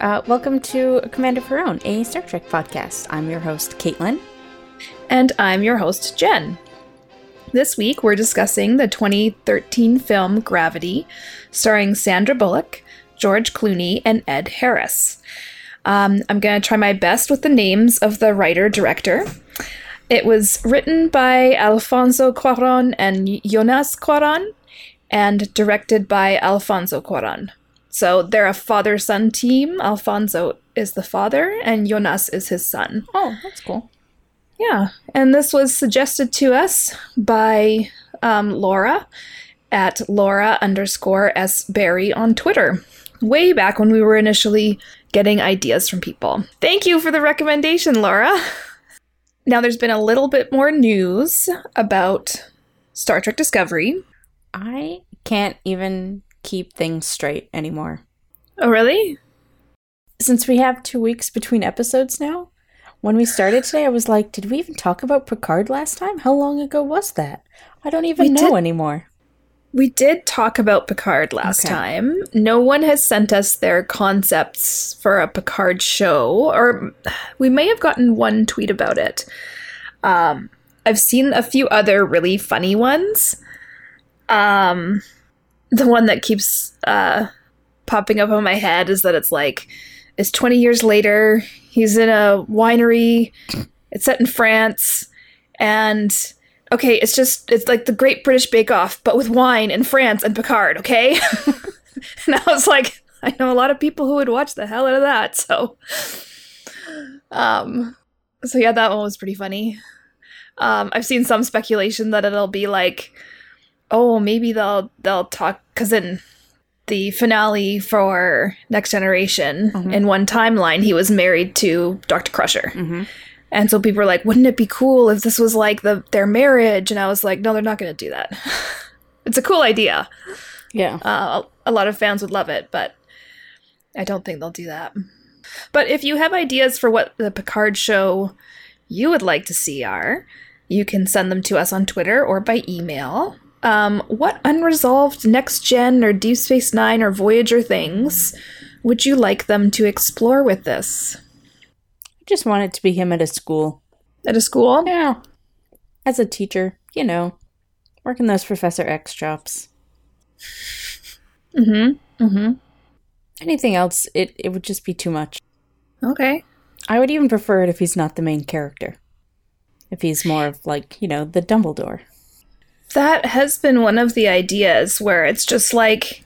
Uh, welcome to Command of Her Own, a Star Trek podcast. I'm your host, Caitlin. And I'm your host, Jenn. This week, we're discussing the 2013 film Gravity, starring Sandra Bullock, George Clooney, and Ed Harris. Um, I'm going to try my best with the names of the writer director. It was written by Alfonso Cuaron and Jonas Cuaron, and directed by Alfonso Cuaron. So they're a father son team. Alfonso is the father, and Jonas is his son. Oh, that's cool. Yeah, and this was suggested to us by um, Laura at Laura underscore S Barry on Twitter, way back when we were initially getting ideas from people. Thank you for the recommendation, Laura. Now, there's been a little bit more news about Star Trek Discovery. I can't even keep things straight anymore. Oh, really? Since we have two weeks between episodes now, when we started today, I was like, did we even talk about Picard last time? How long ago was that? I don't even We know did- anymore. We did talk about Picard last Okay. time. No one has sent us their concepts for a Picard show, or we may have gotten one tweet about it. Um, I've seen a few other really funny ones. Um, the one that keeps uh, popping up on my head is that it's like, it's 20 years later, he's in a winery, it's set in France, and okay, it's just it's like the Great British Bake Off, but with wine and France and Picard, okay? and I was like, I know a lot of people who would watch the hell out of that, so um so yeah, that one was pretty funny. Um I've seen some speculation that it'll be like oh, maybe they'll they'll talk cuz in the finale for Next Generation, Mhm. in one timeline, he was married to Dr. Crusher. hmm And so people were like, wouldn't it be cool if this was like the their marriage? And I was like, no, they're not going to do that. it's a cool idea. Yeah. Uh, a lot of fans would love it, but I don't think they'll do that. But if you have ideas for what the Picard show you would like to see are, you can send them to us on Twitter or by email. Um, what unresolved next gen or Deep Space Nine or Voyager things would you like them to explore with this? I just want it to be him at a school. At a school? Yeah. As a teacher, you know, working those Professor X jobs. Mm-hmm. Mm-hmm. Anything else, it, it would just be too much. Okay. I would even prefer it if he's not the main character. If he's more of like, you know, the Dumbledore. That has been one of the ideas where it's just like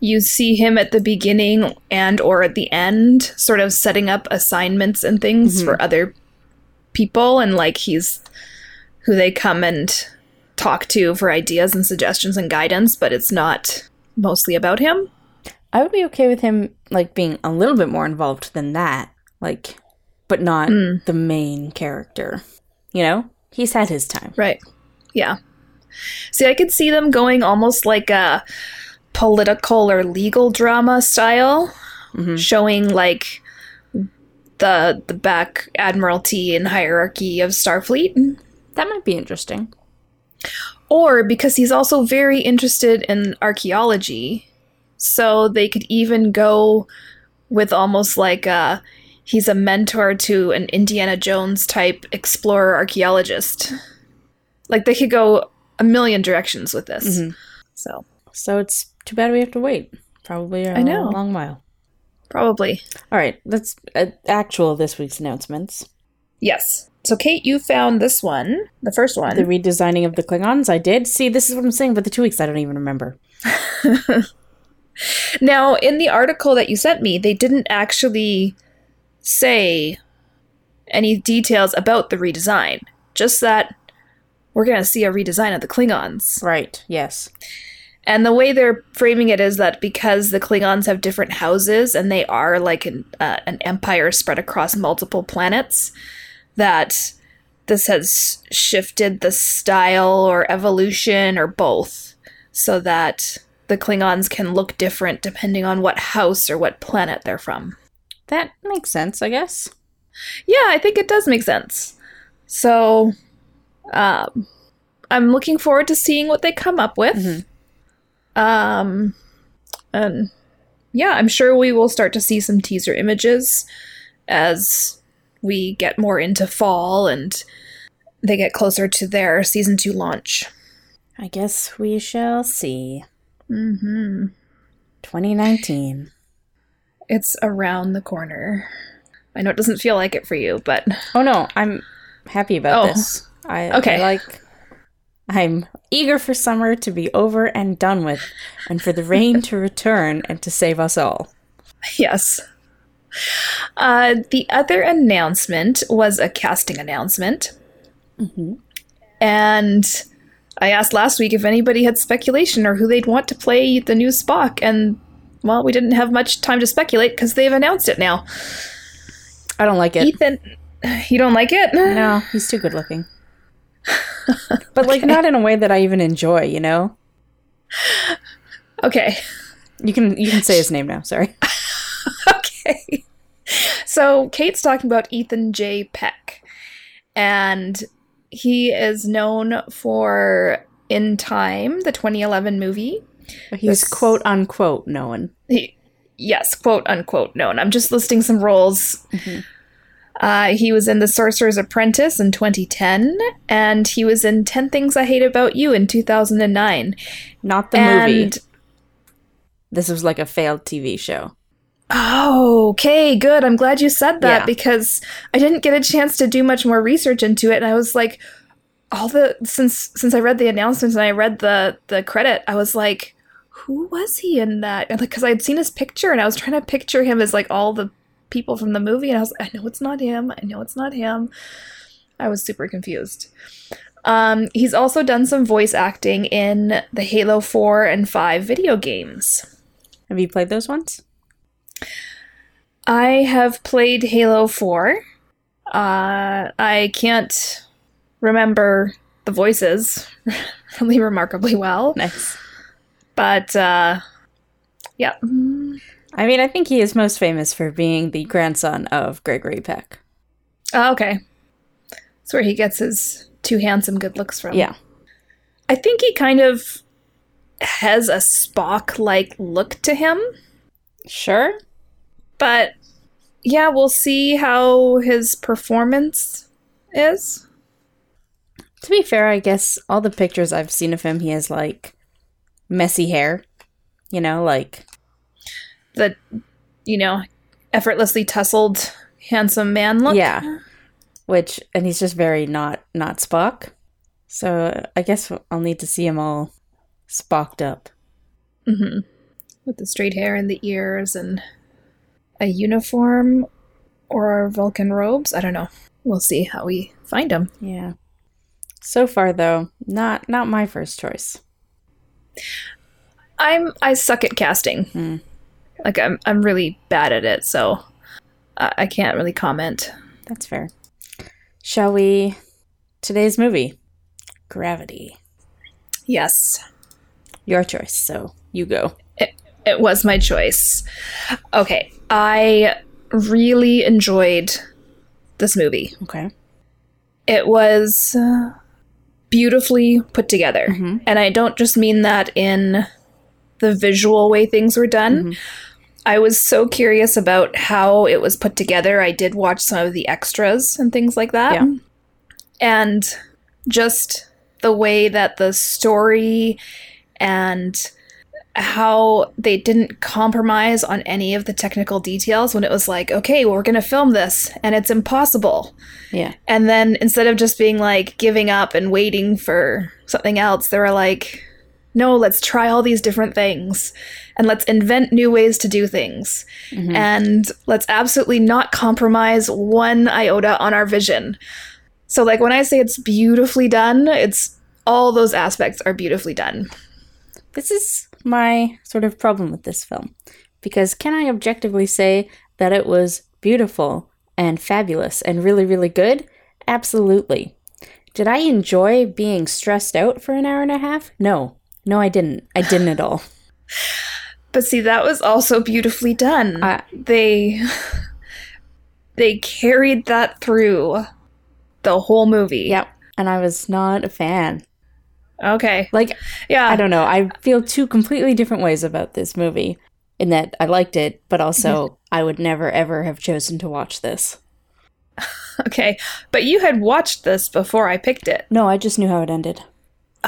you see him at the beginning and or at the end sort of setting up assignments and things Mhm. for other people and like he's who they come and talk to for ideas and suggestions and guidance but it's not mostly about him. I would be okay with him like being a little bit more involved than that. Like but not Mm. the main character. You know? He's had his time. Right. Yeah. See, I could see them going almost like a political or legal drama style, Mhm. showing like the the back admiralty and hierarchy of Starfleet. That might be interesting. Or because he's also very interested in archaeology, so they could even go with almost like a he's a mentor to an Indiana Jones type explorer archaeologist. Like they could go a million directions with this. Mhm. So So it's too bad we have to wait. Probably a I know. long while. probably All right, that's uh, actual this week's announcements. yes. So Cait, you found this one, the first one. The redesigning of the Klingons, I did. See, this is what I'm saying, but the two weeks I don't even remember. Now, in the article that you sent me, they didn't actually say any details about the redesign. Just that we're going to see a redesign of the Klingons. Right, yes. And the way they're framing it is that because the Klingons have different houses and they are like an, uh, an empire spread across multiple planets, that this has shifted the style or evolution or both so that the Klingons can look different depending on what house or what planet they're from. That makes sense, I guess. Yeah, I think it does make sense. So, um, I'm looking forward to seeing what they come up with. Mhm. Um, and yeah, I'm sure we will start to see some teaser images as we get more into fall and they get closer to their season two launch. I guess we shall see. Mm-hmm. 2019. It's around the corner. I know it doesn't feel like it for you, but Oh no, I'm happy about Oh. this. I, Okay. I like. I'm eager for summer to be over and done with, and for the rain to return and to save us all. yes. Uh, the other announcement was a casting announcement. And I asked last week if anybody had speculation or who they'd want to play the new Spock, and well, we didn't have much time to speculate because they've announced it now. I don't like it. Ethan, you don't like it? No, he's too good looking. But like not in a way that I even enjoy, you know? Okay. You can you can say his name now, sorry. okay. So Cait's talking about Ethan J. Peck, and he is known for In Time, the 2011 movie. He's This- quote unquote known. He, yes, quote unquote known. I'm just listing some roles. Mm-hmm. Uh, he was in The Sorcerer's Apprentice in 2010, and he was in 10 Things I Hate About You in 2009. Not the and movie. This was like a failed TV show. Oh, okay, good. I'm glad you said that Yeah. because I didn't get a chance to do much more research into it, and I was like, all the since since I read the announcements and I read the the credit, I was like, who was he in that? And like, because I had seen his picture, and I was trying to picture him as like all the people from the movie, and I was, I know it's not him. I know it's not him. I was super confused. Um, he's also done some voice acting in the Halo 4 and 5 video games. Have you played those ones? I have played Halo 4. Uh, I can't remember the voices really remarkably well, Nice. but uh, yeah. I mean, I think he is most famous for being the grandson of Gregory Peck. Oh, okay. That's where he gets his two handsome good looks from. Yeah. I think he kind of has a Spock like look to him, Sure. but yeah, we'll see how his performance is. To be fair, I guess all the pictures I've seen of him, he has like messy hair. You know, like The, you know, effortlessly tussled, handsome man look. yeah, which and he's just very not not Spock. So I guess I'll need to see him all spocked up. hmm With the straight hair and the ears and a uniform or Vulcan robes. I don't know. We'll see how we find him. Yeah. So far, though, not not my first choice. I'm I suck at casting. Hmm. Like I'm I'm really bad at it, so I, I can't really comment. That's fair. Shall we? Today's movie, Gravity. Yes, Your choice. So you go. it was my choice. Okay, I really enjoyed this movie. Okay. It was uh, beautifully put together. Mhm. And I don't just mean that in the visual way things were done. Mhm. I was so curious about how it was put together. I did watch some of the extras and things like that. Yeah. And just the way that the story and how they didn't compromise on any of the technical details when it was like, okay, well, we're going to film this and it's impossible. Yeah. And then instead of just being like giving up and waiting for something else, they were like, no, let's try all these different things and let's invent new ways to do things. Mhm. And let's absolutely not compromise one iota on our vision. So, like, when I say it's beautifully done, it's all those aspects are beautifully done. This is my sort of problem with this film. Because can I objectively say that it was beautiful and fabulous and really, really good? Absolutely. Did I enjoy being stressed out for an hour and a half? No. No, I didn't. I didn't at all. But see, that was also beautifully done. I- they they carried that through the whole movie. Yep. And I was not a fan. Okay. Like, Yeah. I don't know. I feel two completely different ways about this movie. in that I liked it, but also I would never ever have chosen to watch this. Okay, but you had watched this before I picked it. No, I just knew how it ended.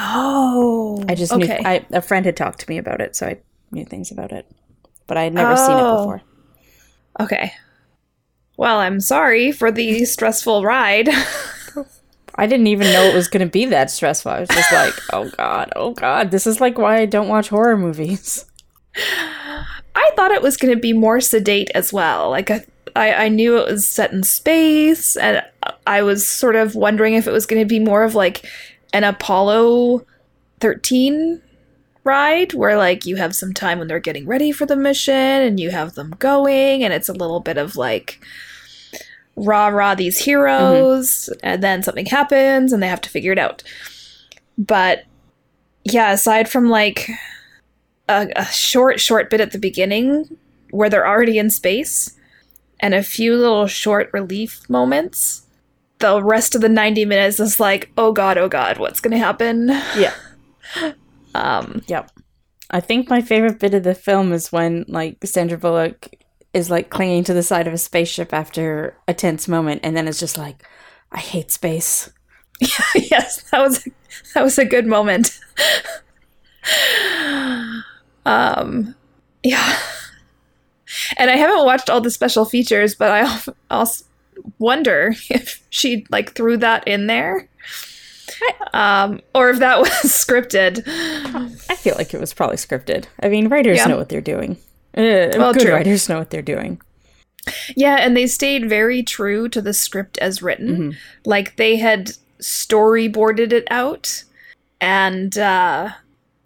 Oh, I just okay. knew I, a friend had talked to me about it, so I knew things about it. But I had never seen it Oh. before. okay. Well, I'm sorry for the stressful ride. I didn't even know it was going to be that stressful. I was just like, oh god, oh god, this is like why I don't watch horror movies. I thought it was going to be more sedate as well. Like I, I, I knew it was set in space, and I was sort of wondering if it was going to be more of like an Apollo thirteen ride, where like you have some time when they're getting ready for the mission, and you have them going, and it's a little bit of like rah rah these heroes, and then something happens, and they have to figure it out. But yeah, aside from like a, a short, short bit at the beginning where they're already in space and a few little short relief moments. The rest of the 90 minutes is like, oh god, oh god, what's gonna happen? Yeah. Um, Yep. I think my favorite bit of the film is when like Sandra Bullock is like clinging to the side of a spaceship after a tense moment and then it's just like I hate space. yes, that was that was a good moment. um, yeah, and I haven't watched all the special features, but I al- also wonder if she like threw that in there, um, or if that was scripted. I feel like it was probably scripted. I mean, writers Yeah. know what they're doing. Uh, Well, good true. writers know what they're doing. Yeah, and they stayed very true to the script as written. Mhm. Like they had storyboarded it out and uh,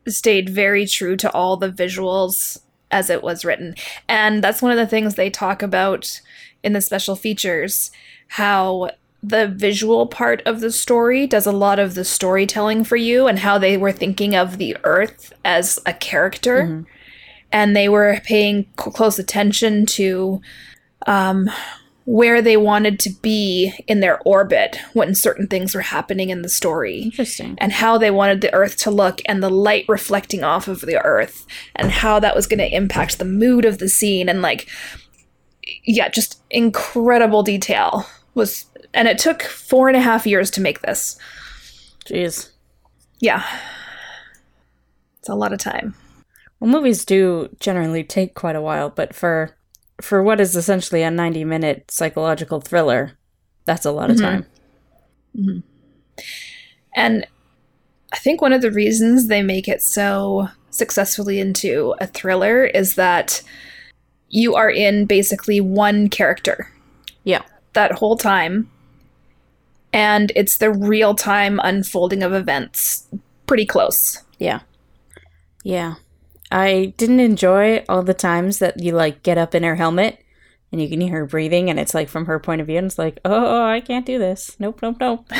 stayed very true to all the visuals as it was written. And that's one of the things they talk about in the special features how the visual part of the story does a lot of the storytelling for you and how they were thinking of the earth as a character Mhm. and they were paying c- close attention to um, where they wanted to be in their orbit when certain things were happening in the story Interesting. and how they wanted the earth to look and the light reflecting off of the earth and how that was going to impact the mood of the scene and like yeah just incredible detail was and it took four and a half years to make this Jeez. yeah it's a lot of time Well, movies do generally take quite a while, but for for what is essentially a 90 minute psychological thriller, that's a lot of Mhm. time. And I think one of the reasons they make it so successfully into a thriller is that you are in basically one character Yeah. that whole time. And it's the real time unfolding of events pretty close. Yeah. Yeah. I didn't enjoy all the times that you like get up in her helmet and you can hear her breathing and it's like from her point of view and it's like, "Oh, oh I can't do this. Nope, nope, nope."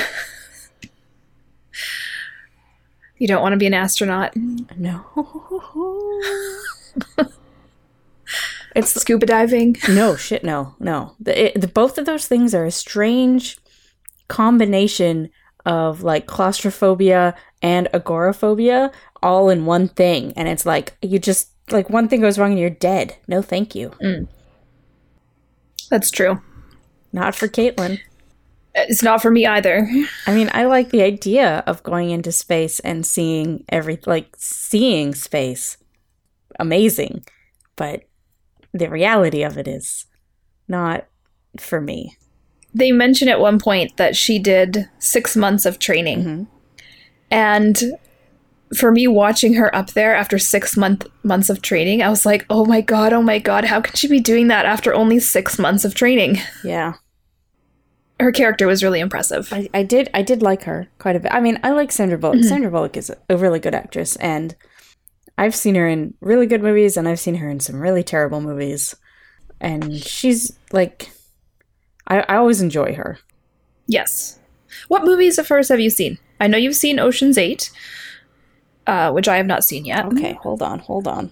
You don't want to be an astronaut. No. it's Scuba diving. no shit no. No. The, it, the both of those things are a strange combination of like claustrophobia and agoraphobia all in one thing and it's like you just like one thing goes wrong and you're dead. No, thank you. Mm. That's true. Not for Caitlin. It's not for me either. I mean, I like the idea of going into space and seeing every like seeing space. Amazing. But the reality of it is not for me. They mention at one point that she did six months of training. Mhm. And for me watching her up there after six month months of training, I was like, oh my god, oh my god, how can she be doing that after only six months of training? Yeah. Her character was really impressive. I, I did I did like her quite a bit. I mean, I like Sandra Bullock. Mhm. Sandra Bullock is a really good actress and I've seen her in really good movies and I've seen her in some really terrible movies. And she's like I, I always enjoy her. Yes. What movies of hers have you seen? I know you've seen Ocean's Eight, uh, which I have not seen yet. Okay, hold on, hold on.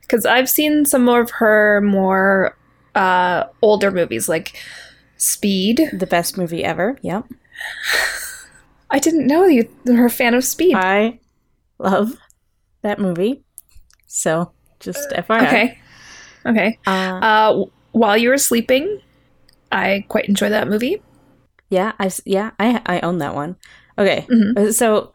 Because I've seen some of her more uh, older movies, like Speed. The best movie ever. Yep. I didn't know you were a fan of Speed. I love that movie. So, just FYI. okay. Okay. Uh, Uh, while you were sleeping, I quite enjoy that movie. yeah, I yeah, I I own that one. Okay, Mhm. uh, so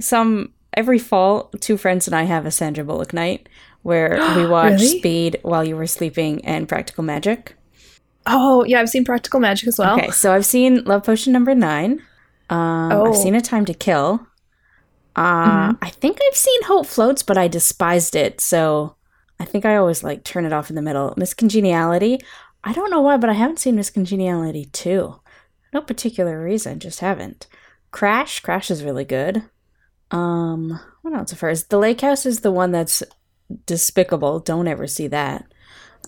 some every fall, two friends and I have a Sandra Bullock night where we watch Really? Speed while you were sleeping and Practical Magic. Oh, yeah, I've seen Practical Magic as well. Okay, so I've seen Love Potion number nine. Um, Oh. I've seen A Time to Kill. Uh, Mhm. I think I've seen Hope Floats, but I despised it, so I think I always like turn it off in the middle. Miss Congeniality. I don't know why, but I haven't seen Miss Congeniality too. No particular reason, just haven't. Crash. Crash is really good. Um, what else of hers? The Lake House is the one that's despicable. Don't ever see that.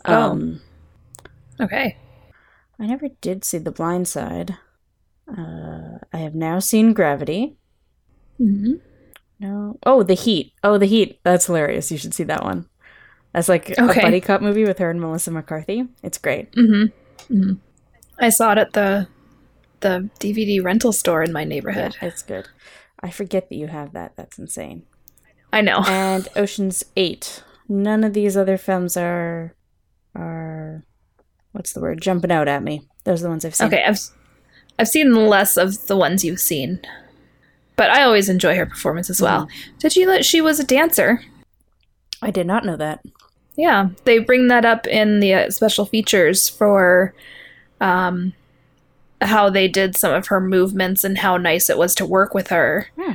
Oh. Um, Okay. I never did see The Blind Side. Uh, I have now seen Gravity. hmm No. Oh, The Heat. Oh, The Heat. That's hilarious. You should see that one. That's like Okay. a buddy cop movie with her and Melissa McCarthy. It's great. hmm hmm I saw it at the the DVD rental store in my Yeah, neighborhood. it's good. I forget that you have that. That's insane. I know. And Ocean's 8. None of these other films are are what's the word? Jumping out at me. Those are the ones I've seen. Okay, I've I've seen less of the ones you've seen, but I always enjoy her performance as well. Did you know she was a dancer? I did not know that. Yeah, they bring that up in the uh, special features for um, how they did some of her movements and how nice it was to work with her. Hmm.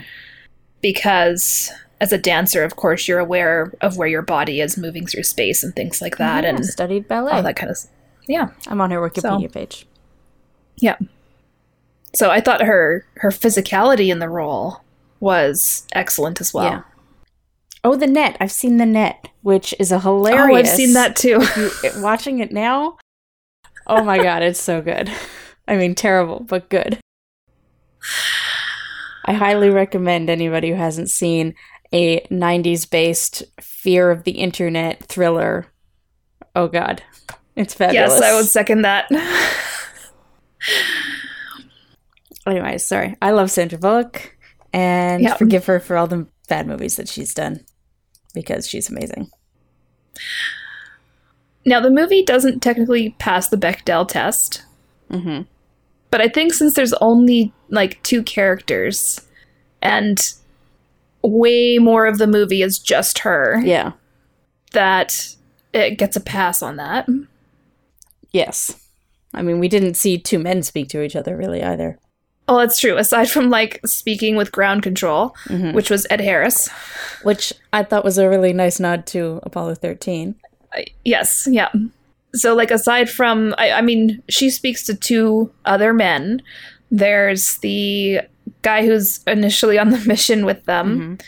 Because as a dancer, of course, you're aware of where your body is moving through space and things like that, Yeah, and studied ballet. all that kind of. Yeah, I'm on her Wikipedia So- page. yeah. So I thought her her physicality in the role was excellent as well. Yeah. Oh, the net. I've seen the net, which is a hilarious. Oh, I've seen that too. You, watching it now. Oh my god, it's so good. I mean, terrible, but good. I highly recommend anybody who hasn't seen a 90s based fear of the internet thriller. Oh god. It's fabulous. yes, I would second that. Anyways, sorry. I love Sandra Bullock and Yep. forgive her for all the bad movies that she's done because she's amazing. now the movie doesn't technically pass the Bechdel test. Mhm. But I think since there's only like two characters and way more of the movie is just her, Yeah. that it gets a pass on that. Yes. I mean, we didn't see two men speak to each other really either. Oh, that's true. Aside from like speaking with ground control, Mhm. which was Ed Harris. Which I thought was a really nice nod to Apollo 13. I- yes, yeah. So like aside from I, I mean, she speaks to two other men. There's the guy who's initially on the mission with them,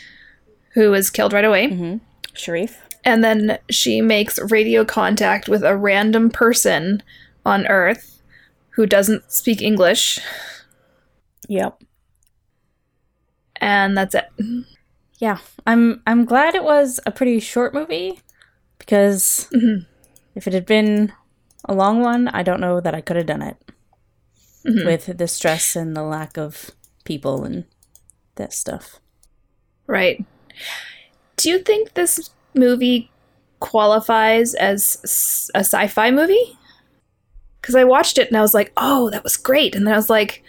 who is killed right away. Mm-hmm. Shariff. And then she makes radio contact with a random person on Earth who doesn't speak English, Yep. and that's it. Yeah. I'm I'm glad it was a pretty short movie because Mhm. if it had been a long one, I don't know that I could have done it Mhm. with the stress and the lack of people and that stuff. Right. Do you think this movie qualifies as a sci fi movie? Because I watched it and I was like, oh, that was great. And then I was like,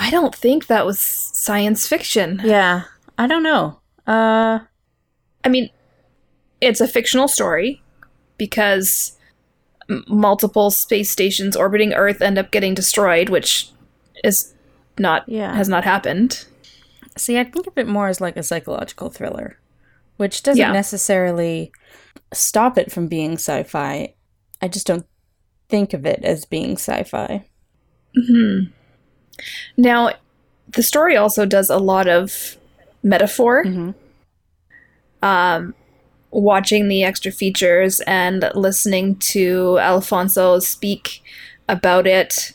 I don't think that was science fiction. Yeah. I don't know. Uh I mean, it's a fictional story because m- multiple space stations orbiting Earth end up getting destroyed, which is not Yeah. has not happened. See, I think of it more as like a psychological thriller, which doesn't Yeah. necessarily stop it from being sci fi. I just don't think of it as being sci fi. Now, the story also does a lot of metaphor. Mhm. Um, watching the extra features and listening to Alfonso speak about it,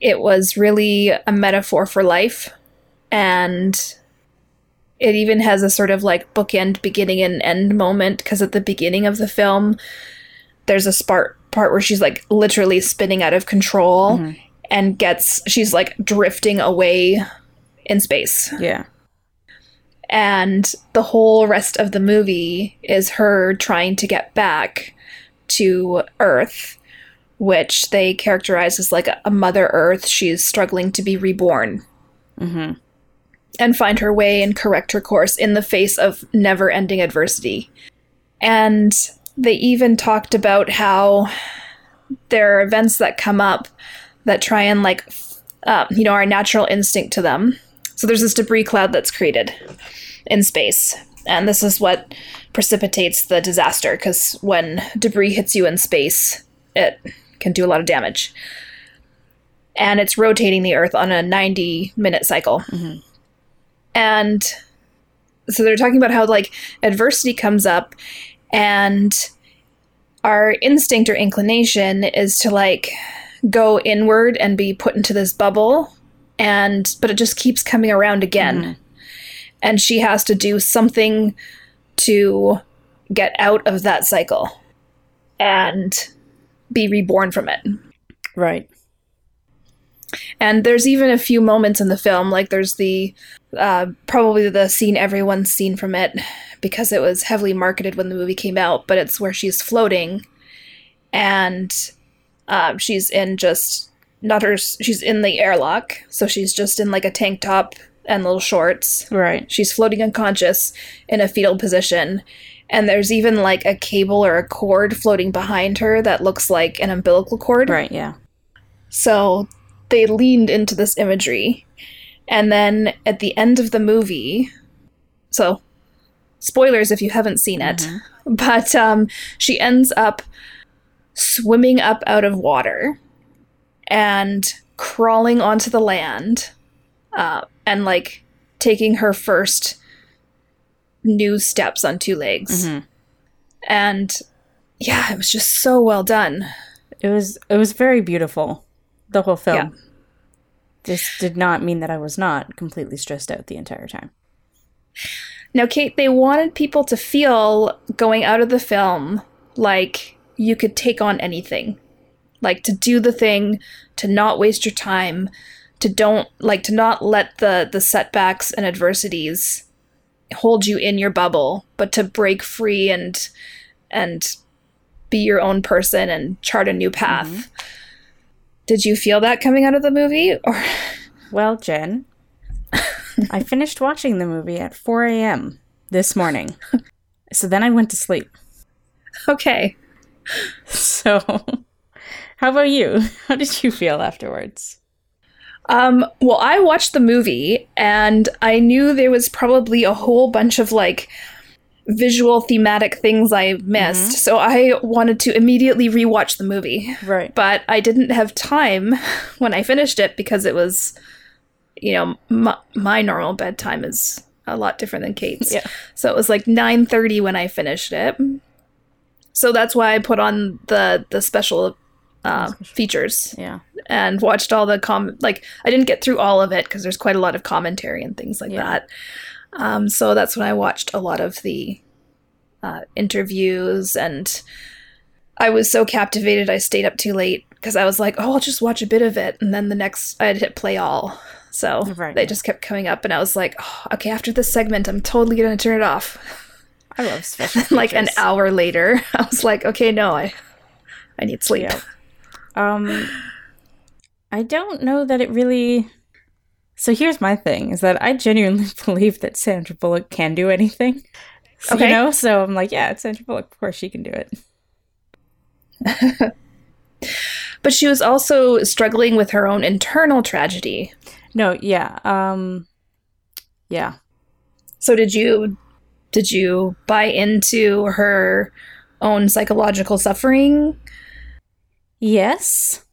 it was really a metaphor for life. And it even has a sort of like bookend beginning and end moment because at the beginning of the film, there's a part part where she's like literally spinning out of control Mhm. And gets she's like drifting away in space Yeah. and the whole rest of the movie is her trying to get back to Earth, which they characterize as like a, Mother Earth. She's struggling to be reborn Mm-hmm. and find her way and correct her course in the face of never ending adversity. And they even talked about how there are events that come up that try and, like, uh, you know, our natural instinct to them. So there's this debris cloud that's created in space. And this is what precipitates the disaster because when debris hits you in space, it can do a lot of damage. And it's rotating the Earth on a 90 minute cycle. And so they're talking about how like adversity comes up and our instinct or inclination is to like go inward and be put into this bubble and but it just keeps coming around again. And she has to do something to get out of that cycle and be reborn from it. Right. and there's even a few moments in the film, like there's the uh, probably the scene everyone's seen from it because it was heavily marketed when the movie came out, but it's where she's floating and uh, she's in just not her, she's in the airlock, so she's just in like a tank top and little shorts. Right. She's floating unconscious in a fetal position. And there's even like a cable or a cord floating behind her that looks like an umbilical cord. Right. Yeah. So they leaned into this imagery. And then at the end of the movie, so spoilers if you haven't seen it, but um, she ends up swimming up out of water and crawling onto the land uh, and like taking her first new steps on two legs. Mhm. And yeah, it was just so well done. It was. It was very beautiful. The whole film. Yeah. This did not mean that I was not completely stressed out the entire time. Now, Cait, they wanted people to feel going out of the film like you could take on anything. Like to do the thing, to not waste your time, to don't like to not let the the setbacks and adversities hold you in your bubble, but to break free and and be your own person and chart a new path. Mm-hmm. Did you feel that coming out of the movie or Well, Jenn, I finished watching the movie at 4 a.m. this morning. So then I went to sleep. okay. So, how about you? How did you feel afterwards? Um, well, I watched the movie and I knew there was probably a whole bunch of like visual thematic things I missed. So I wanted to immediately rewatch the movie. Right. But I didn't have time when I finished it because it was you know, my, my normal bedtime is a lot different than Cait's. Yeah. So it was like 9:30 when I finished it. So that's why I put on the the special uh, features Yeah. and watched all the com like I didn't get through all of it because there's quite a lot of commentary and things like Yeah. that. Um, so that's when I watched a lot of the uh, interviews and I was so captivated I stayed up too late because I was like, oh, I'll just watch a bit of it, and then the next I had hit play all. So Right. they just kept coming up, and I was like, oh, okay, after this segment, I'm totally gonna turn it off. I love special like an hour later, I was like, okay, no, I, I need sleep. Yeah. Um, I don't know that it really. So here's my thing: is that I genuinely believe that Sandra Bullock can do anything. So, Okay. You know, so I'm like, yeah, it's Sandra Bullock. Of course, she can do it. But she was also struggling with her own internal tragedy. No, yeah, um, yeah, So did you did you buy into her own psychological suffering? yes.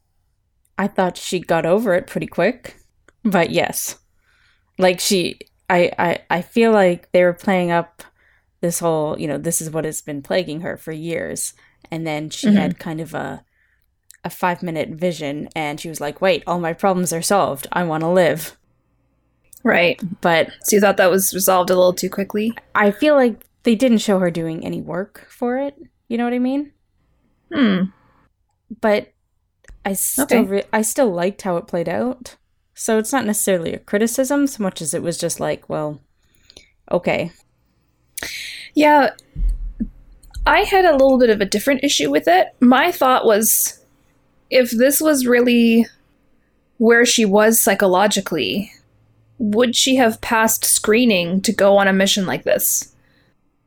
I thought she got over it pretty quick, but yes, like she, I, I, I feel like they were playing up this whole, you know, this is what has been plaguing her for years, and then she Mhm. had kind of a a five minute vision and she was like wait all my problems are solved i want to live Right. but So you thought that was resolved a little too quickly? i feel like they didn't show her doing any work for it you know what i mean Hmm. but i still Okay. re- i still liked how it played out so it's not necessarily a criticism so much as it was just like well okay Yeah. I had a little bit of a different issue with it. My thought was if this was really where she was psychologically, would she have passed screening to go on a mission like this?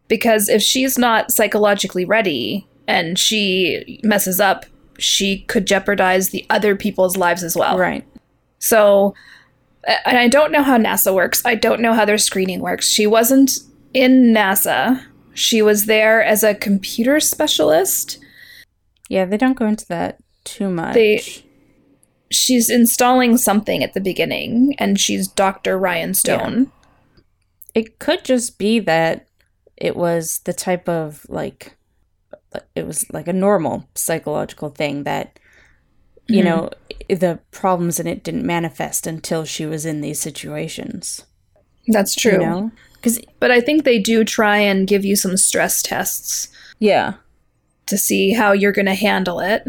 Because if she's not psychologically ready and she messes up, she could jeopardize the other people's lives as well. Right. So, and I don't know how NASA works. I don't know how their screening works. She wasn't in NASA. She was there as a computer specialist. Yeah, they don't go into that too much. They- She's installing something at the beginning, and she's Dr. Ryan Stone. it could just be that it was the type of like it was like a normal psychological thing that you Mhm. know the problems in it didn't manifest until she was in these situations That's true. you know because But I think they do try and give you some stress tests yeah to see how you're going to handle it.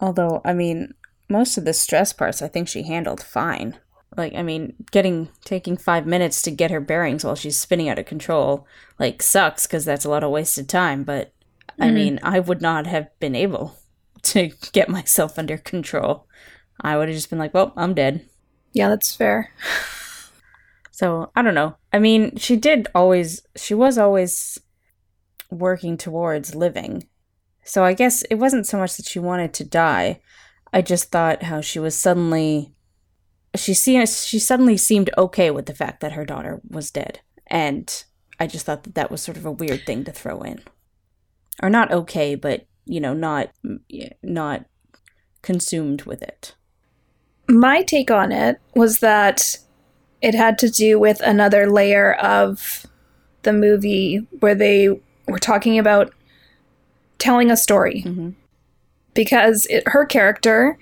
although i mean most of the stress parts i think she handled fine. Like i mean getting taking five minutes to get her bearings while she's spinning out of control like sucks because that's a lot of wasted time but i Mhm. mean i would not have been able to get myself under control. I would have just been like well i'm dead. Yeah, that's fair. so i don't know. I mean she did always she was always working towards living. So i guess it wasn't so much that she wanted to die i just thought how she was suddenly she seems she suddenly seemed okay with the fact that her daughter was dead and i just thought that that was sort of a weird thing to throw in or not okay but you know not not consumed with it My take on it was that it had to do with another layer of the movie where they were talking about telling a story. Mhm. Because it, her character,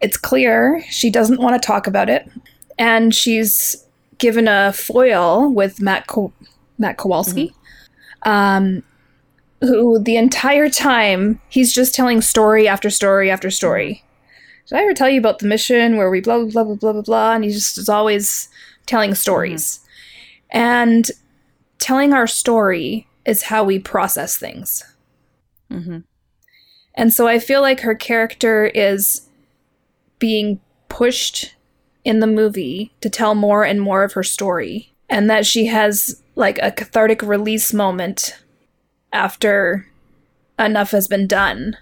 it's clear she doesn't want to talk about it. And she's given a foil with Matt, Ko- Matt Kowalski, um, who the entire time he's just telling story after story after story did I ever tell you about the mission where we blah blah blah blah blah blah blah? And he just is always telling stories. And telling our story is how we process things. hmm And so I feel like her character is being pushed in the movie to tell more and more of her story. And that she has like a cathartic release moment after enough has been done.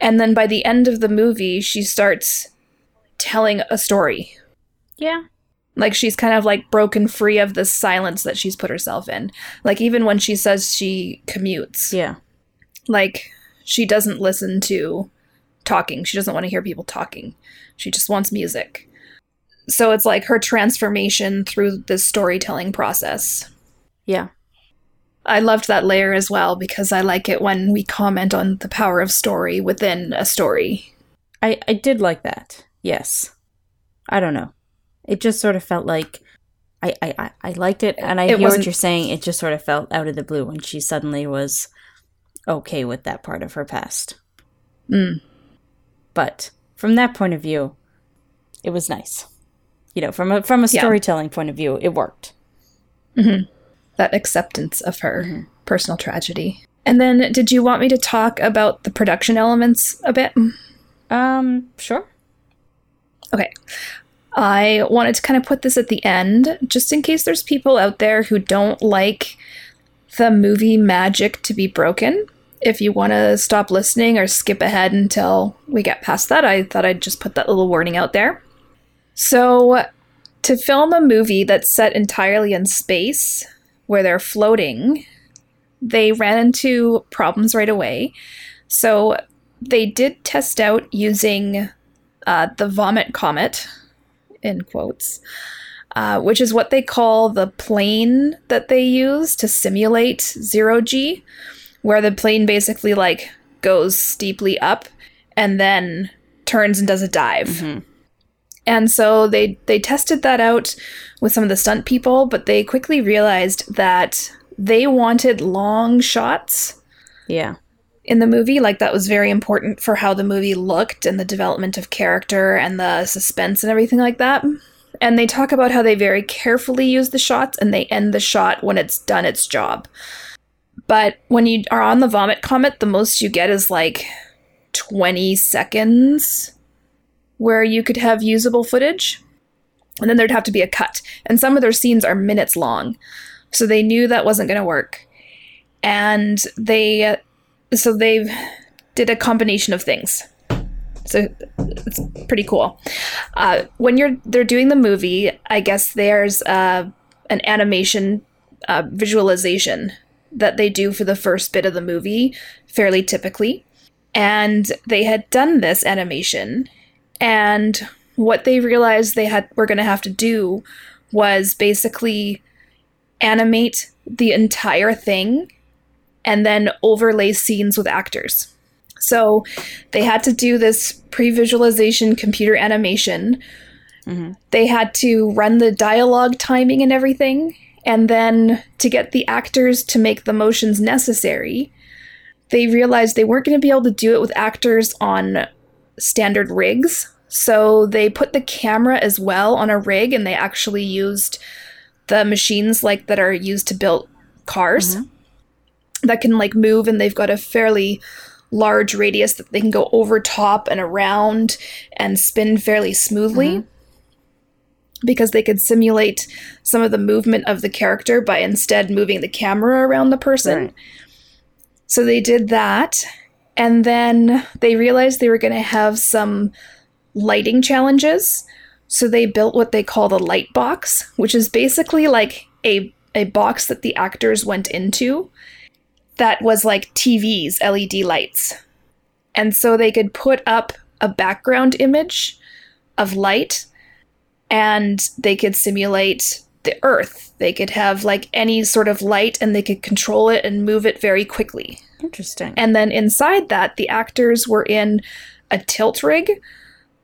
And then by the end of the movie, she starts telling a story. yeah Like she's kind of like broken free of this silence that she's put herself in. Like even when she says she commutes, yeah like she doesn't listen to talking. She doesn't want to hear people talking. She just wants music. So it's like her transformation through this storytelling process. yeah I loved that layer as well because I like it when we comment on the power of story within a story. I, I did like that. Yes. I don't know. It just sort of felt like I, I, I- liked it and I It hear what you're saying. It just sort of felt out of the blue when she suddenly was okay with that part of her past. Mm. But from that point of view, it was nice. You know, from a from a Yeah. storytelling point of view, it worked. That acceptance of her personal tragedy. And then, did you want me to talk about the production elements a bit? Um, sure. Okay. I wanted to kind of put this at the end, just in case there's people out there who don't like the movie magic to be broken. If you want to stop listening or skip ahead until we get past that, I thought I'd just put that little warning out there. So, to film a movie that's set entirely in space, where they're floating, they ran into problems right away. So, they did test out using uh, the Vomit Comet, in quotes, uh, which is what they call the plane that they use to simulate zero G, where the plane basically like goes steeply up and then turns and does a dive. Mhm. And so they they tested that out with some of the stunt people, but they quickly realized that they wanted long shots Yeah. in the movie. Like that was very important for how the movie looked and the development of character and the suspense and everything like that. And they talk about how they very carefully use the shots and they end the shot when it's done its job. But when you are on the Vomit Comet, the most you get is like 20 seconds where you could have usable footage. And then there'd have to be a cut. And some of their scenes are minutes long. So they knew that wasn't going to work. And they, so they did a combination of things. So it's pretty cool. Uh, when you're they're doing the movie, I guess there's uh, an animation uh, visualization that they do for the first bit of the movie, fairly typically. And they had done this animation, and what they realized they had were going to have to do was basically animate the entire thing and then overlay scenes with actors. So they had to do this pre visualization computer animation. Mm-hmm. They had to run the dialogue timing and everything. And then to get the actors to make the motions necessary, they realized they weren't going to be able to do it with actors on standard rigs. So they put the camera as well on a rig and they actually used the machines like that are used to build cars mm-hmm. that can like move and they've got a fairly large radius that they can go over top and around and spin fairly smoothly. Mm-hmm. Because they could simulate some of the movement of the character by instead moving the camera around the person. Right. So they did that. And then they realized they were going to have some lighting challenges. So they built what they call the light box, which is basically like a, a box that the actors went into that was like TVs, LED lights. And so they could put up a background image of light and they could simulate the earth. They could have like any sort of light and they could control it and move it very quickly. Interesting. And then inside that, the actors were in a tilt rig.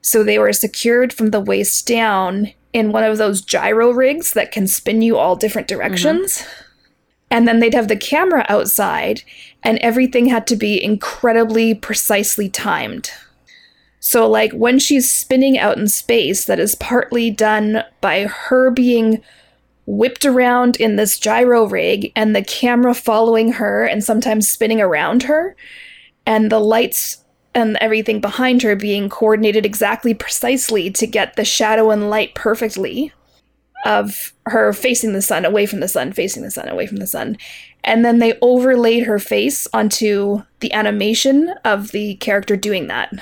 So they were secured from the waist down in one of those gyro rigs that can spin you all different directions. Mm-hmm. And then they'd have the camera outside, and everything had to be incredibly precisely timed. So, like when she's spinning out in space, that is partly done by her being whipped around in this gyro rig and the camera following her and sometimes spinning around her, and the lights and everything behind her being coordinated exactly precisely to get the shadow and light perfectly of her facing the sun, away from the sun, facing the sun, away from the sun. And then they overlaid her face onto the animation of the character doing that.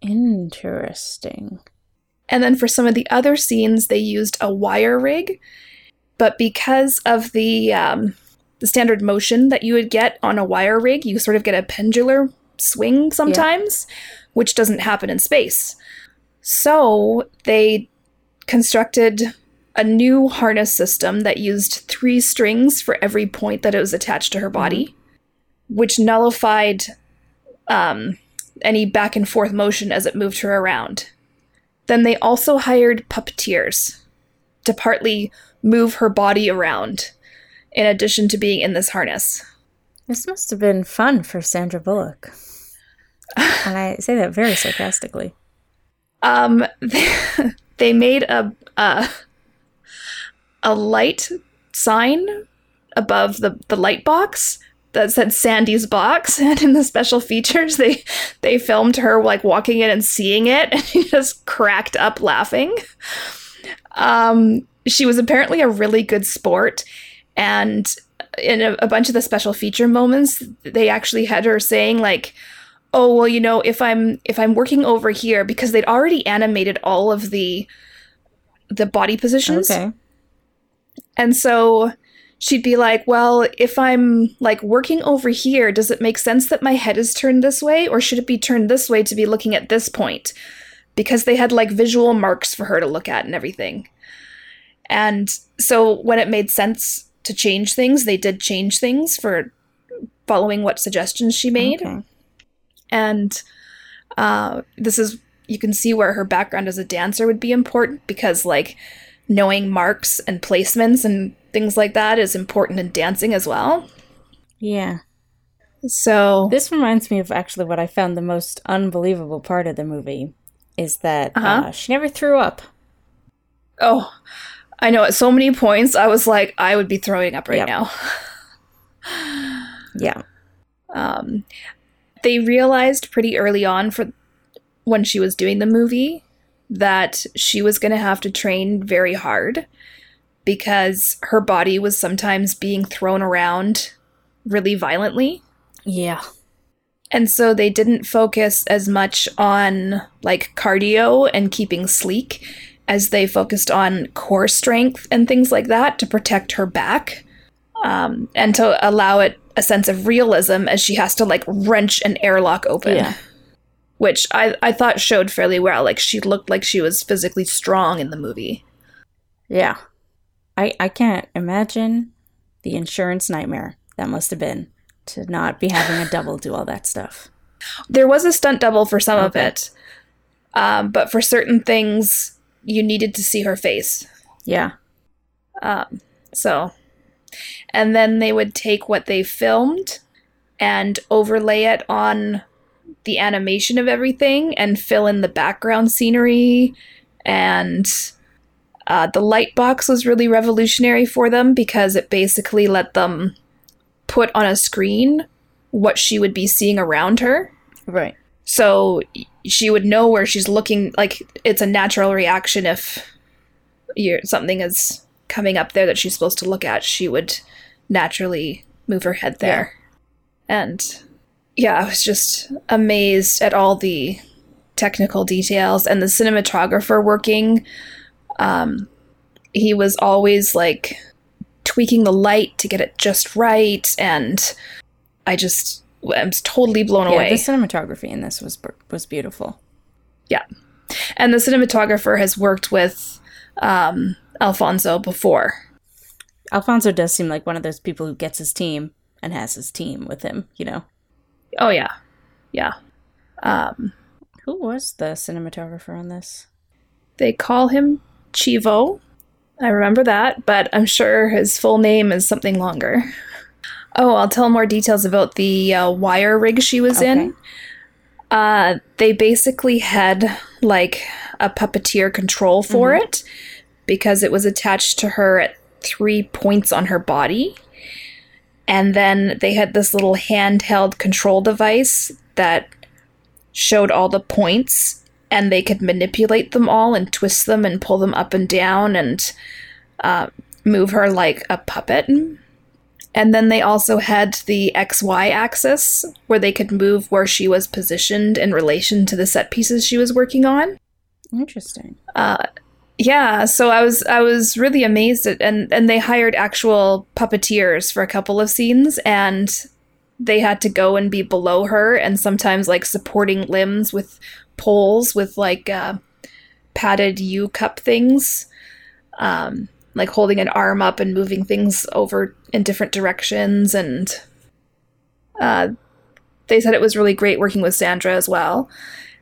Interesting. And then for some of the other scenes, they used a wire rig. But because of the um, the standard motion that you would get on a wire rig, you sort of get a pendular swing sometimes, yeah. which doesn't happen in space. So they constructed a new harness system that used three strings for every point that it was attached to her body, mm-hmm. which nullified um, any back and forth motion as it moved her around. Then they also hired puppeteers to partly move her body around, in addition to being in this harness. This must have been fun for Sandra Bullock. and I say that very sarcastically. Um, they, they made a, a a light sign above the, the light box that said Sandy's box, and in the special features, they they filmed her like walking in and seeing it, and she just cracked up laughing. Um, she was apparently a really good sport, and in a, a bunch of the special feature moments, they actually had her saying like, "Oh well, you know, if I'm if I'm working over here because they'd already animated all of the the body positions." Okay and so she'd be like, Well, if I'm like working over here, does it make sense that my head is turned this way? Or should it be turned this way to be looking at this point? Because they had like visual marks for her to look at and everything. And so when it made sense to change things, they did change things for following what suggestions she made. Okay. And uh, this is, you can see where her background as a dancer would be important because, like, knowing marks and placements and things like that is important in dancing as well. Yeah. So this reminds me of actually what I found the most unbelievable part of the movie is that uh-huh. uh, she never threw up. Oh, I know. At so many points, I was like, I would be throwing up right yep. now. Yeah. Um, they realized pretty early on for when she was doing the movie that she was going to have to train very hard because her body was sometimes being thrown around really violently. Yeah. And so they didn't focus as much on like cardio and keeping sleek as they focused on core strength and things like that to protect her back um, and to allow it a sense of realism as she has to like wrench an airlock open. Yeah. Which I, I thought showed fairly well. Like she looked like she was physically strong in the movie. Yeah. I I can't imagine the insurance nightmare that must have been to not be having a double do all that stuff. There was a stunt double for some of it, um, but for certain things, you needed to see her face. Yeah. Um, so, and then they would take what they filmed and overlay it on the animation of everything and fill in the background scenery. And uh, the light box was really revolutionary for them because it basically let them put on a screen what she would be seeing around her. Right. So she would know where she's looking. Like it's a natural reaction if you're, something is coming up there that she's supposed to look at. She would naturally move her head there. And yeah, I was just amazed at all the technical details and the cinematographer working. Um, he was always like tweaking the light to get it just right, and I just I was totally blown Yeah, away. the cinematography in this was was beautiful. Yeah, and the cinematographer has worked with um, Alfonso before. Alfonso does seem like one of those people who gets his team and has his team with him, you know. Oh yeah, yeah. Um, Who was the cinematographer on this? they call him Chivo. I remember that, but I'm sure his full name is something longer. Oh, I'll tell more details about the uh, wire rig she was in. Okay. Uh, they basically had like a puppeteer control for it because it was attached to her at three points on her body. And then they had this little handheld control device that showed all the points and they could manipulate them all and twist them and pull them up and down and uh, move her like a puppet. And then they also had the XY axis where they could move where she was positioned in relation to the set pieces she was working on. Interesting. Uh, yeah, so I was I was really amazed at and and they hired actual puppeteers for a couple of scenes and they had to go and be below her and sometimes like supporting limbs with poles with like uh, padded U cup things, um, like holding an arm up and moving things over in different directions and uh, they said it was really great working with Sandra as well.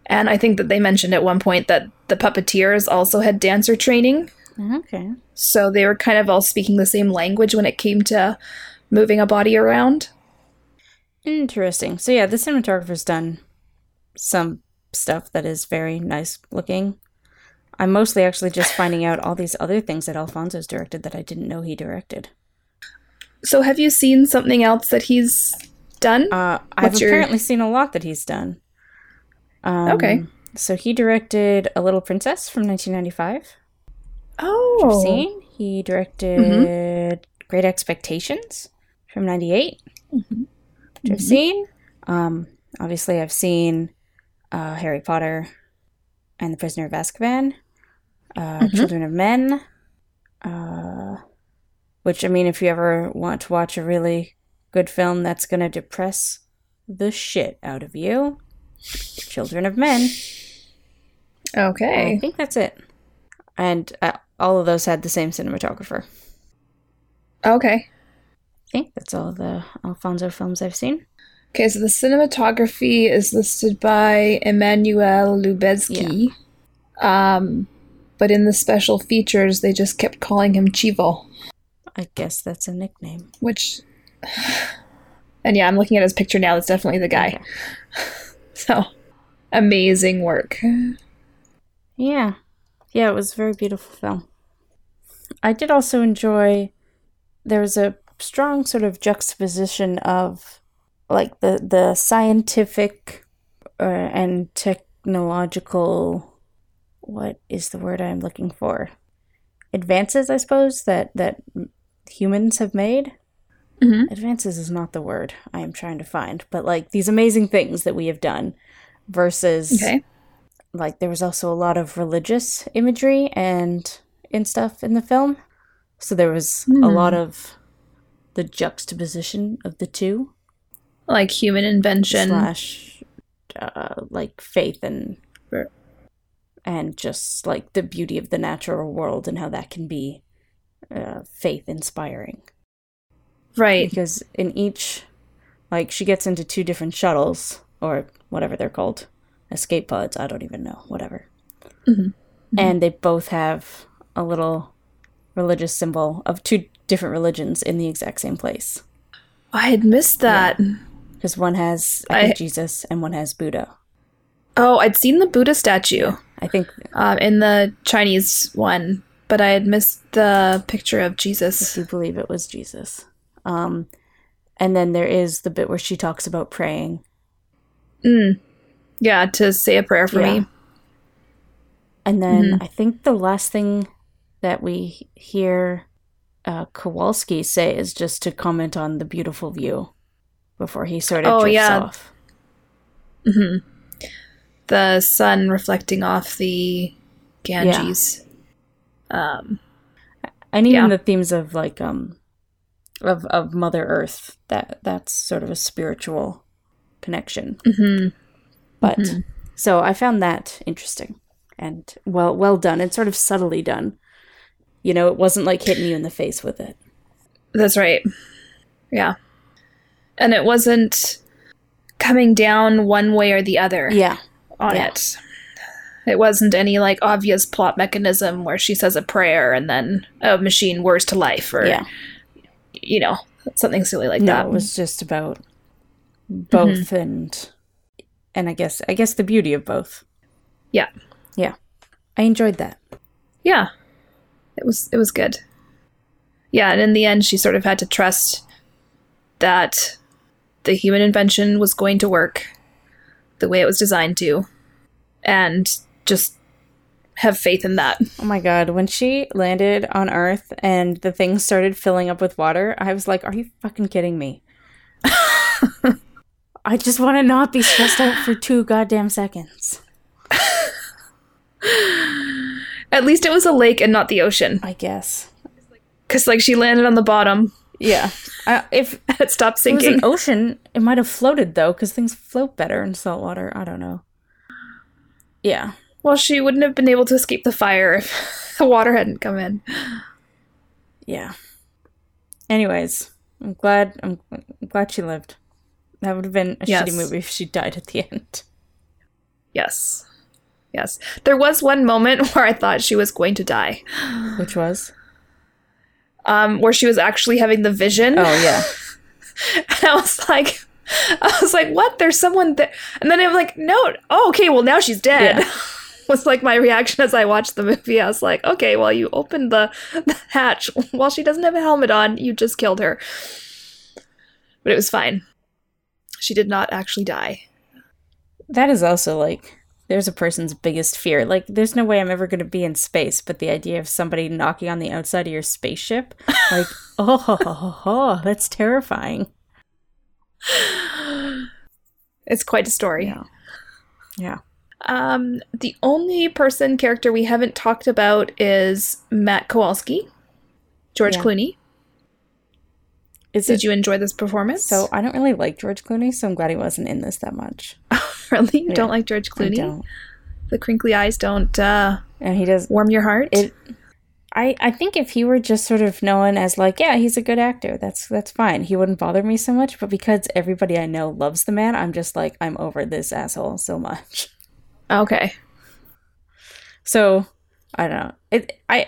And I think that they mentioned at one point that the puppeteers also had dancer training. Okay. So they were kind of all speaking the same language when it came to moving a body around. Interesting. So yeah, the cinematographer's done some stuff that is very nice looking. I'm mostly actually just finding out all these other things that Alfonso's directed that I didn't know he directed. So have you seen something else that he's done? Uh, I've your- apparently seen a lot that he's done. Um, Okay. So he directed A Little Princess from 1995. oh. I've seen. He directed Great Expectations from 98. Which I've seen. Um, obviously, I've seen uh, Harry Potter and the Prisoner of Azkaban, uh, Mhm. Children of Men. Uh, which, I mean, if you ever want to watch a really good film that's going to depress the shit out of you, Children of Men. Okay. I think that's it. And uh, all of those had the same cinematographer. Okay. I think that's all the Alfonso films I've seen. Okay, so the cinematography is listed by Emmanuel Lubezki. Um, but in the special features, they just kept calling him Chivo, I guess that's a nickname. which. And yeah, I'm looking at his picture now. That's definitely the guy. Okay. So, amazing work. Yeah. Yeah, it was a very beautiful film. I did also enjoy there was a strong sort of juxtaposition of like the the scientific uh, and technological what is the word I'm looking for? Advances, I suppose that that humans have made. Mhm. Advances is not the word I am trying to find, but like these amazing things that we have done versus Okay. like there was also a lot of religious imagery and and stuff in the film. So there was a Hmm. lot of the juxtaposition of the two Like human invention. slash uh, like faith and and just like the beauty of the natural world and how that can be uh, faith inspiring Right. because in each like she gets into two different shuttles or whatever they're called escape pods i don't even know whatever Mhm. and they both have a little religious symbol of two different religions in the exact same place I had missed that. because one has I I- jesus and one has buddha Oh, I'd seen the Buddha statue i think um, in the Chinese one, but I had missed the picture of Jesus. I Jesus. do believe it was jesus um and then there is the bit where she talks about praying Mm. Yeah, to say a prayer for Yeah. me. And then Mhm. I think the last thing that we hear uh, Kowalski say is just to comment on the beautiful view before he sort of Oh, drifts yeah. off. hmm The sun reflecting off the Ganges. Um, And even Yeah. the themes of like um of of Mother Earth that that's sort of a spiritual connection. mhm. But Mhm. so I found that interesting and well well done and sort of subtly done. You know, it wasn't like hitting you in the face with it. That's right. Yeah. And it wasn't coming down one way or the other Yeah. on yeah. it. It wasn't any like obvious plot mechanism where she says a prayer and then a machine whirs to life or Yeah. you know, something silly like no, that. it was just about both mm-hmm. and and I guess I guess the beauty of both. Yeah. Yeah. I enjoyed that. yeah. It was it was good. Yeah, and in the end she sort of had to trust that the human invention was going to work the way it was designed to and just have faith in that. Oh my god, when she landed on Earth and the thing started filling up with water, I was like, are you fucking kidding me? I just want to not be stressed out for 2 goddamn seconds. At least it was a lake and not the ocean I guess. cuz like she landed on the bottom Yeah. If it stopped it was sinking. an ocean, it might have floated though cuz things float better in salt water. I don't know. Yeah. well, she wouldn't have been able to escape the fire if the water hadn't come in. Yeah. Anyways, I'm glad I'm, I'm glad she lived. That would have been a Yes. shitty movie if she died at the end. Yes. Yes. There was one moment where I thought she was going to die. Which was? Um, where she was actually having the vision. Oh yeah. And I was like I was like, what? There's someone there and then I'm like, no, oh okay, well now she's dead. Yeah. was like my reaction as I watched the movie. I was like, okay, well you opened the, the hatch while she doesn't have a helmet on, you just killed her. But it was fine. She did not actually die. That is also like there's a person's biggest fear. Like there's no way I'm ever going to be in space, but the idea of somebody knocking on the outside of your spaceship, like oh, ho, ho, ho, ho, that's terrifying. It's quite a story. Yeah. Yeah. Um, the only person character we haven't talked about is Matt Kowalski, George Yeah. Clooney. Is Did it you enjoy this performance? so I don't really like George Clooney, so I'm glad he wasn't in this that much. really, you Yeah. don't like George Clooney? The crinkly eyes don't uh, And he does warm your heart. it I, I think if he were just sort of known as like, yeah, he's a good actor, that's that's fine. He wouldn't bother me so much. But because everybody I know loves the man, I'm just like, I'm over this asshole so much. okay. So I don't know. It I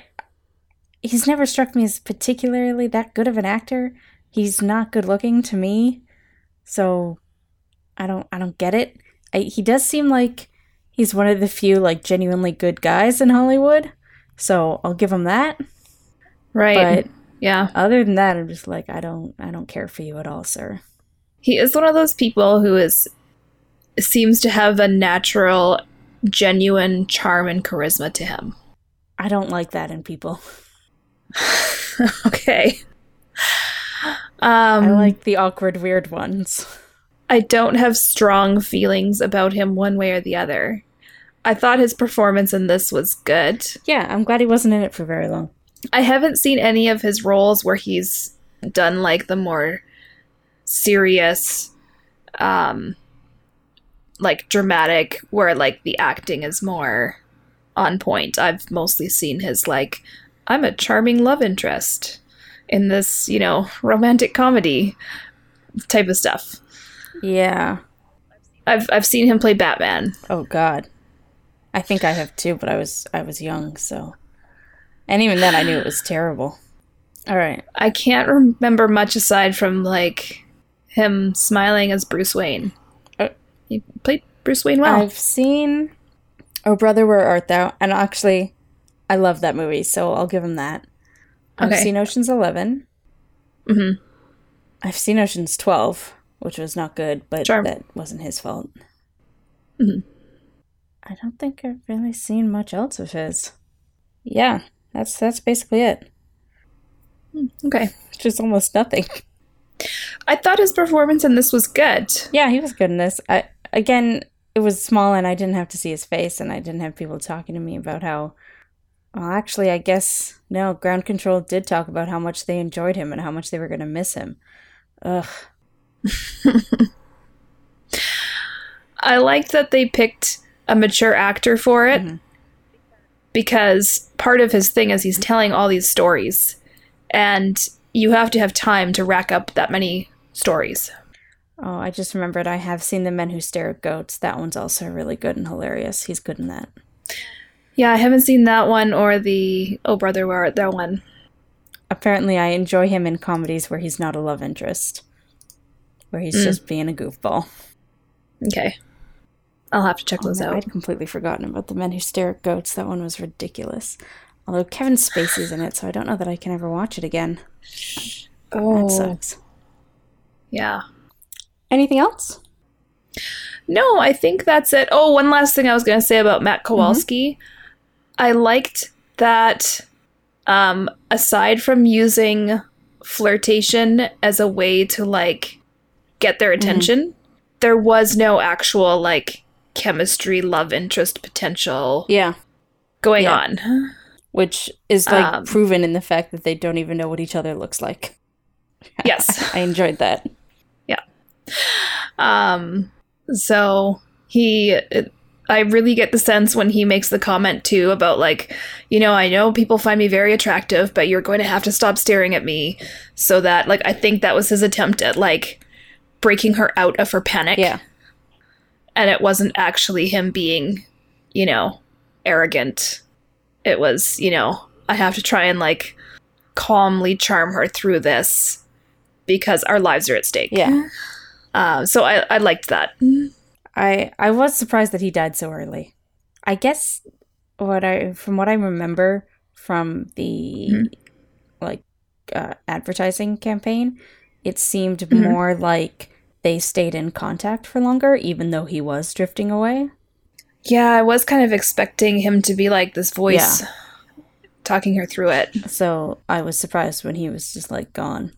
he's never struck me as particularly that good of an actor. He's not good looking to me. So I don't I don't get it. I, he does seem like he's one of the few like genuinely good guys in Hollywood. So I'll give him that. Right. But yeah. other than that, I'm just like I don't I don't care for you at all, sir. He is one of those people who is seems to have a natural, genuine charm and charisma to him. I don't like that in people. okay. Um, I like the awkward, weird ones. I don't have strong feelings about him one way or the other. I thought his performance in this was good. Yeah, I'm glad he wasn't in it for very long. I haven't seen any of his roles where he's done like the more serious um like dramatic where like the acting is more on point. I've mostly seen his like I'm a charming love interest in this, you know, romantic comedy type of stuff. Yeah. I've I've seen him play Batman. Oh God. I think I have too, but I was I was young, so. And even then, I knew it was terrible. All right. I can't remember much aside from like him smiling as Bruce Wayne. Uh, he played Bruce Wayne well. I've seen Oh Brother Where Art Thou? And actually I love that movie, so I'll give him that. I've seen Ocean's 11. hmm I've seen Ocean's 12, which was not good, but Sure. that wasn't his fault. Mhm. I don't think I've really seen much else of his. Yeah, that's that's basically it. Okay. Which is almost nothing. I thought his performance in this was good. Yeah, he was good in this. I again, it was small and I didn't have to see his face and I didn't have people talking to me about how well, actually, I guess no, Ground Control did talk about how much they enjoyed him and how much they were going to miss him. Ugh. I like that they picked a mature actor for it Mhm. because part of his thing is he's telling all these stories and you have to have time to rack up that many stories. Oh, I just remembered I have seen The Men Who Stare at Goats. That one's also really good and hilarious. He's good in that. Yeah, I haven't seen that one or the Oh Brother Where Art Thou one. Apparently, I enjoy him in comedies where he's not a love interest, where he's Mm. just being a goofball. Okay. I'll have to check Oh, those no, out. I'd completely forgotten about The Men Who Stare at Goats. That one was ridiculous. Although Kevin Spacey's in it, so I don't know that I can ever watch it again. Oh, That sucks. yeah. Anything else? No, I think that's it. Oh, one last thing I was going to say about Matt Kowalski. I liked that um aside from using flirtation as a way to like get their attention, there was no actual like chemistry love interest potential Yeah. going Yeah. on. Which is like Um, proven in the fact that they don't even know what each other looks like. Yes. I enjoyed that. Yeah. Um, so he, I really get the sense when he makes the comment too about like, you know, I know people find me very attractive, but you're going to have to stop staring at me, so that like I think that was his attempt at like breaking her out of her panic. Yeah. and it wasn't actually him being, you know, arrogant. It was, you know, I have to try and like calmly charm her through this because our lives are at stake. Yeah. Uh, so I, I liked that. I I was surprised that he died so early. I guess what I from what I remember from the Mhm. like uh, advertising campaign, it seemed Mhm. more like they stayed in contact for longer, even though he was drifting away. Yeah, I was kind of expecting him to be like this voice talking her through it. So I was surprised when he was just like gone.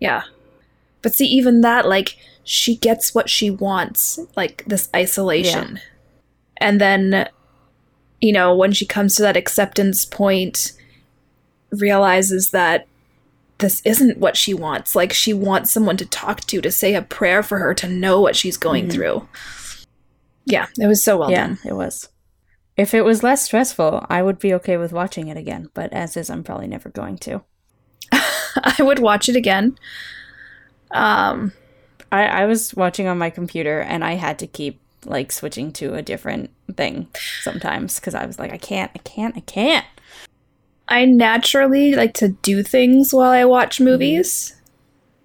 Yeah. But see, even that, like, she gets what she wants, like this isolation. And then, you know, when she comes to that acceptance point, realizes that this isn't what she wants. Like, she wants someone to talk to, to say a prayer for her, to know what she's going Mhm. through. Yeah, it was so well yeah, done. it was. If it was less stressful, I would be okay with watching it again. But as is, I'm probably never going to. I would watch it again. Um, I, I was watching on my computer and I had to keep like switching to a different thing sometimes because I was like, I can't, I can't, I can't. I naturally like to do things while I watch movies.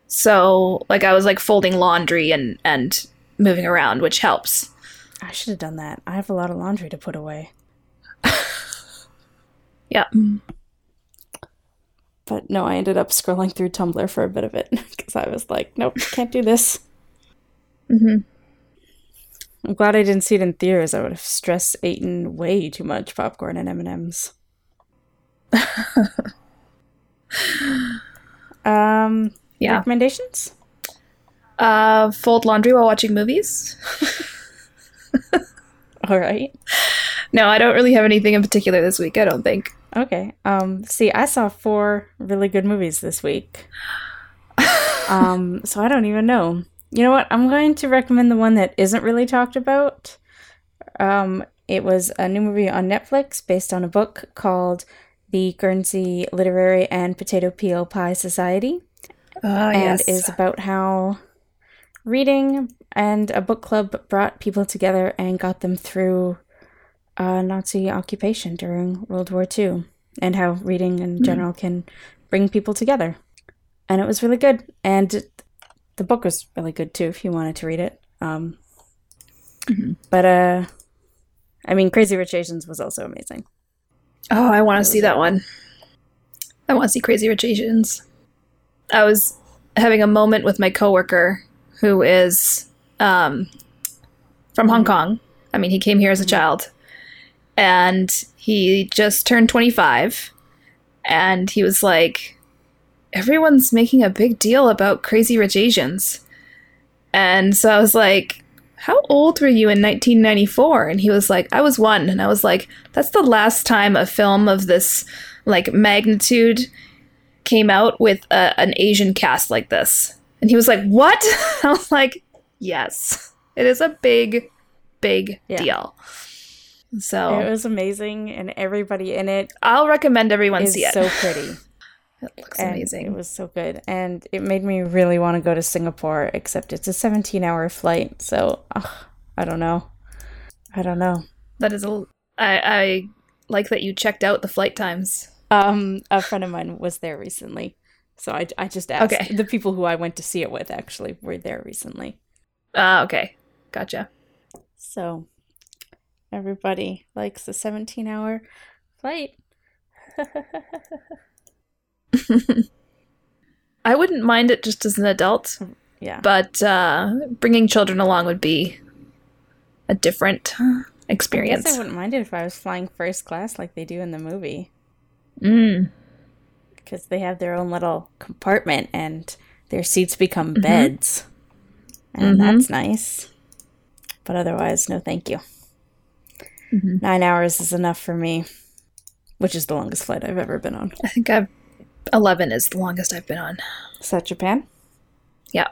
So, like I was like folding laundry and and moving around, which helps. I should have done that. I have a lot of laundry to put away. Yeah. But no, I ended up scrolling through Tumblr for a bit of it because I was like, nope, can't do this. Mm-hmm. I'm glad I didn't see it in theaters. I would have stress eaten way too much popcorn and M and M's. Um, Yeah. recommendations. Uh, fold laundry while watching movies. All right. No, I don't really have anything in particular this week. I don't think. Okay. Um, see, I saw four really good movies this week. um, so I don't even know. You know what? I'm going to recommend the one that isn't really talked about. Um, it was a new movie on Netflix based on a book called The Guernsey Literary and Potato Peel Pie Society. Oh and is about how reading and a book club brought people together and got them through uh, Nazi occupation during World War II, and how reading in general can bring people together. And it was really good, and the book was really good too. If you wanted to read it, um, Mhm. but uh, I mean, Crazy Rich Asians was also amazing. Oh, I want to see that one. I want to see Crazy Rich Asians. I was having a moment with my coworker who is um, from Hong Kong. I mean, he came here as a child, and he just turned 25, and he was like, "Everyone's making a big deal about Crazy Rich Asians," and so I was like. How old were you in 1994? And he was like, I was one. And I was like, that's the last time a film of this like magnitude came out with a, an Asian cast like this. And he was like, "What?" I was like, "Yes, it is a big, big Yeah. deal." So It was amazing, and everybody in it I'll recommend everyone see it. so pretty. it looks and amazing. It was so good. And it made me really want to go to Singapore, except it's a 17 hour flight. So, ugh, I don't know. I don't know. that is a. I, I like that you checked out the flight times. Um, a friend of mine was there recently. So I, I just asked Okay. the people who I went to see it with actually were there recently. Ah, okay, gotcha. So everybody likes a 17 hour flight. I wouldn't mind it just as an adult, yeah. but uh, bringing children along would be a different I experience. I wouldn't mind it if I was flying first class like they do in the movie. Mm. because they have their own little compartment and their seats become Mm-hmm. beds. And Mhm. that's nice. But otherwise, no thank you. Mhm. Nine hours is enough for me, which is the longest flight I've ever been on. I think I've eleven is the longest I've been on. Is that Japan? Yeah.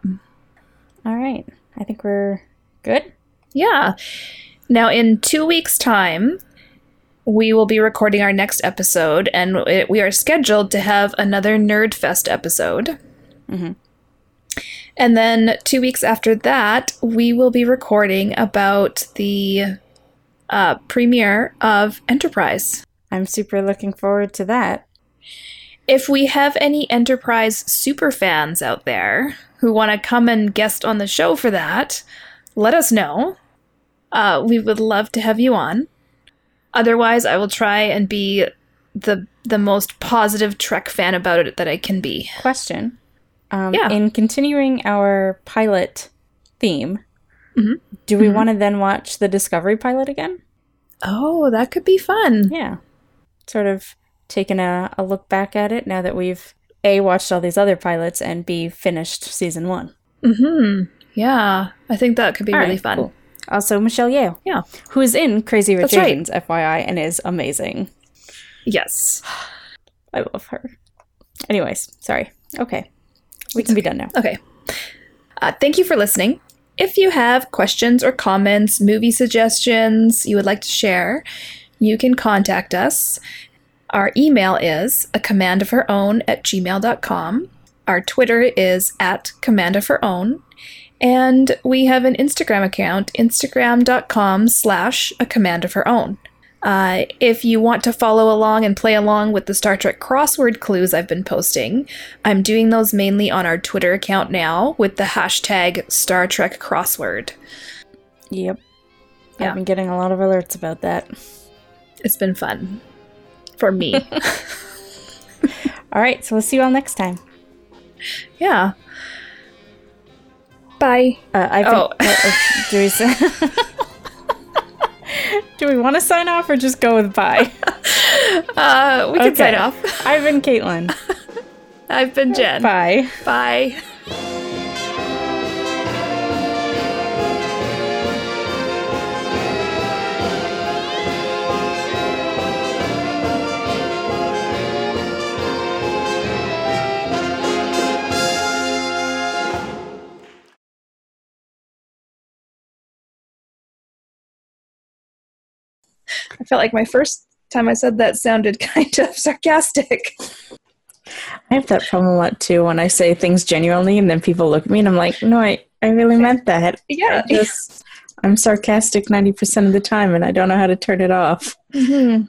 All right. I think we're good. Yeah. Now, in two weeks' time, we will be recording our next episode, and it, we are scheduled to have another Nerd Fest episode. Mhm. And then two weeks after that, we will be recording about the uh, premiere of Enterprise. I'm super looking forward to that. If we have any Enterprise super fans out there who want to come and guest on the show for that, let us know. Uh, we would love to have you on. Otherwise, I will try and be the the most positive Trek fan about it that I can be. Question. Um, Yeah. In continuing our pilot theme, Mhm. do we Mhm. want to then watch the Discovery pilot again? Oh, that could be fun. Yeah. Sort of taking a, a look back at it now that we've A, watched all these other pilots, and B, finished season one. hmm Yeah, I think that could be All really right, fun. cool. Also, Michelle Yeoh. Yeah. Who is in Crazy Rich right. Asians, FYI, and is amazing. Yes. I love her. Anyways, sorry. Okay. We can be done now. Okay. Uh, thank you for listening. If you have questions or comments, movie suggestions you would like to share, you can contact us. Our email is a command of her own at gmail.com. Our Twitter is at command of her own. And we have an Instagram account, instagram.com slash a command of her own. Uh, if you want to follow along and play along with the Star Trek crossword clues I've been posting, I'm doing those mainly on our Twitter account now with the hashtag Star Trek crossword. Yep. Yeah. I've been getting a lot of alerts about that. It's been fun for me. All right, so we'll see you all next time. yeah. Bye. Uh, I've been, Oh. uh, uh, do we say? do we want to sign off or just go with bye? Uh, we can Okay. sign off. I've been Caitlin. I've been Jenn. Bye. Bye. I felt like my first time I said that sounded kind of sarcastic. I have that problem a lot too when I say things genuinely and then people look at me and I'm like, no, I, I really meant that. Yeah. I just, I'm sarcastic 90% of the time and I don't know how to turn it off. hmm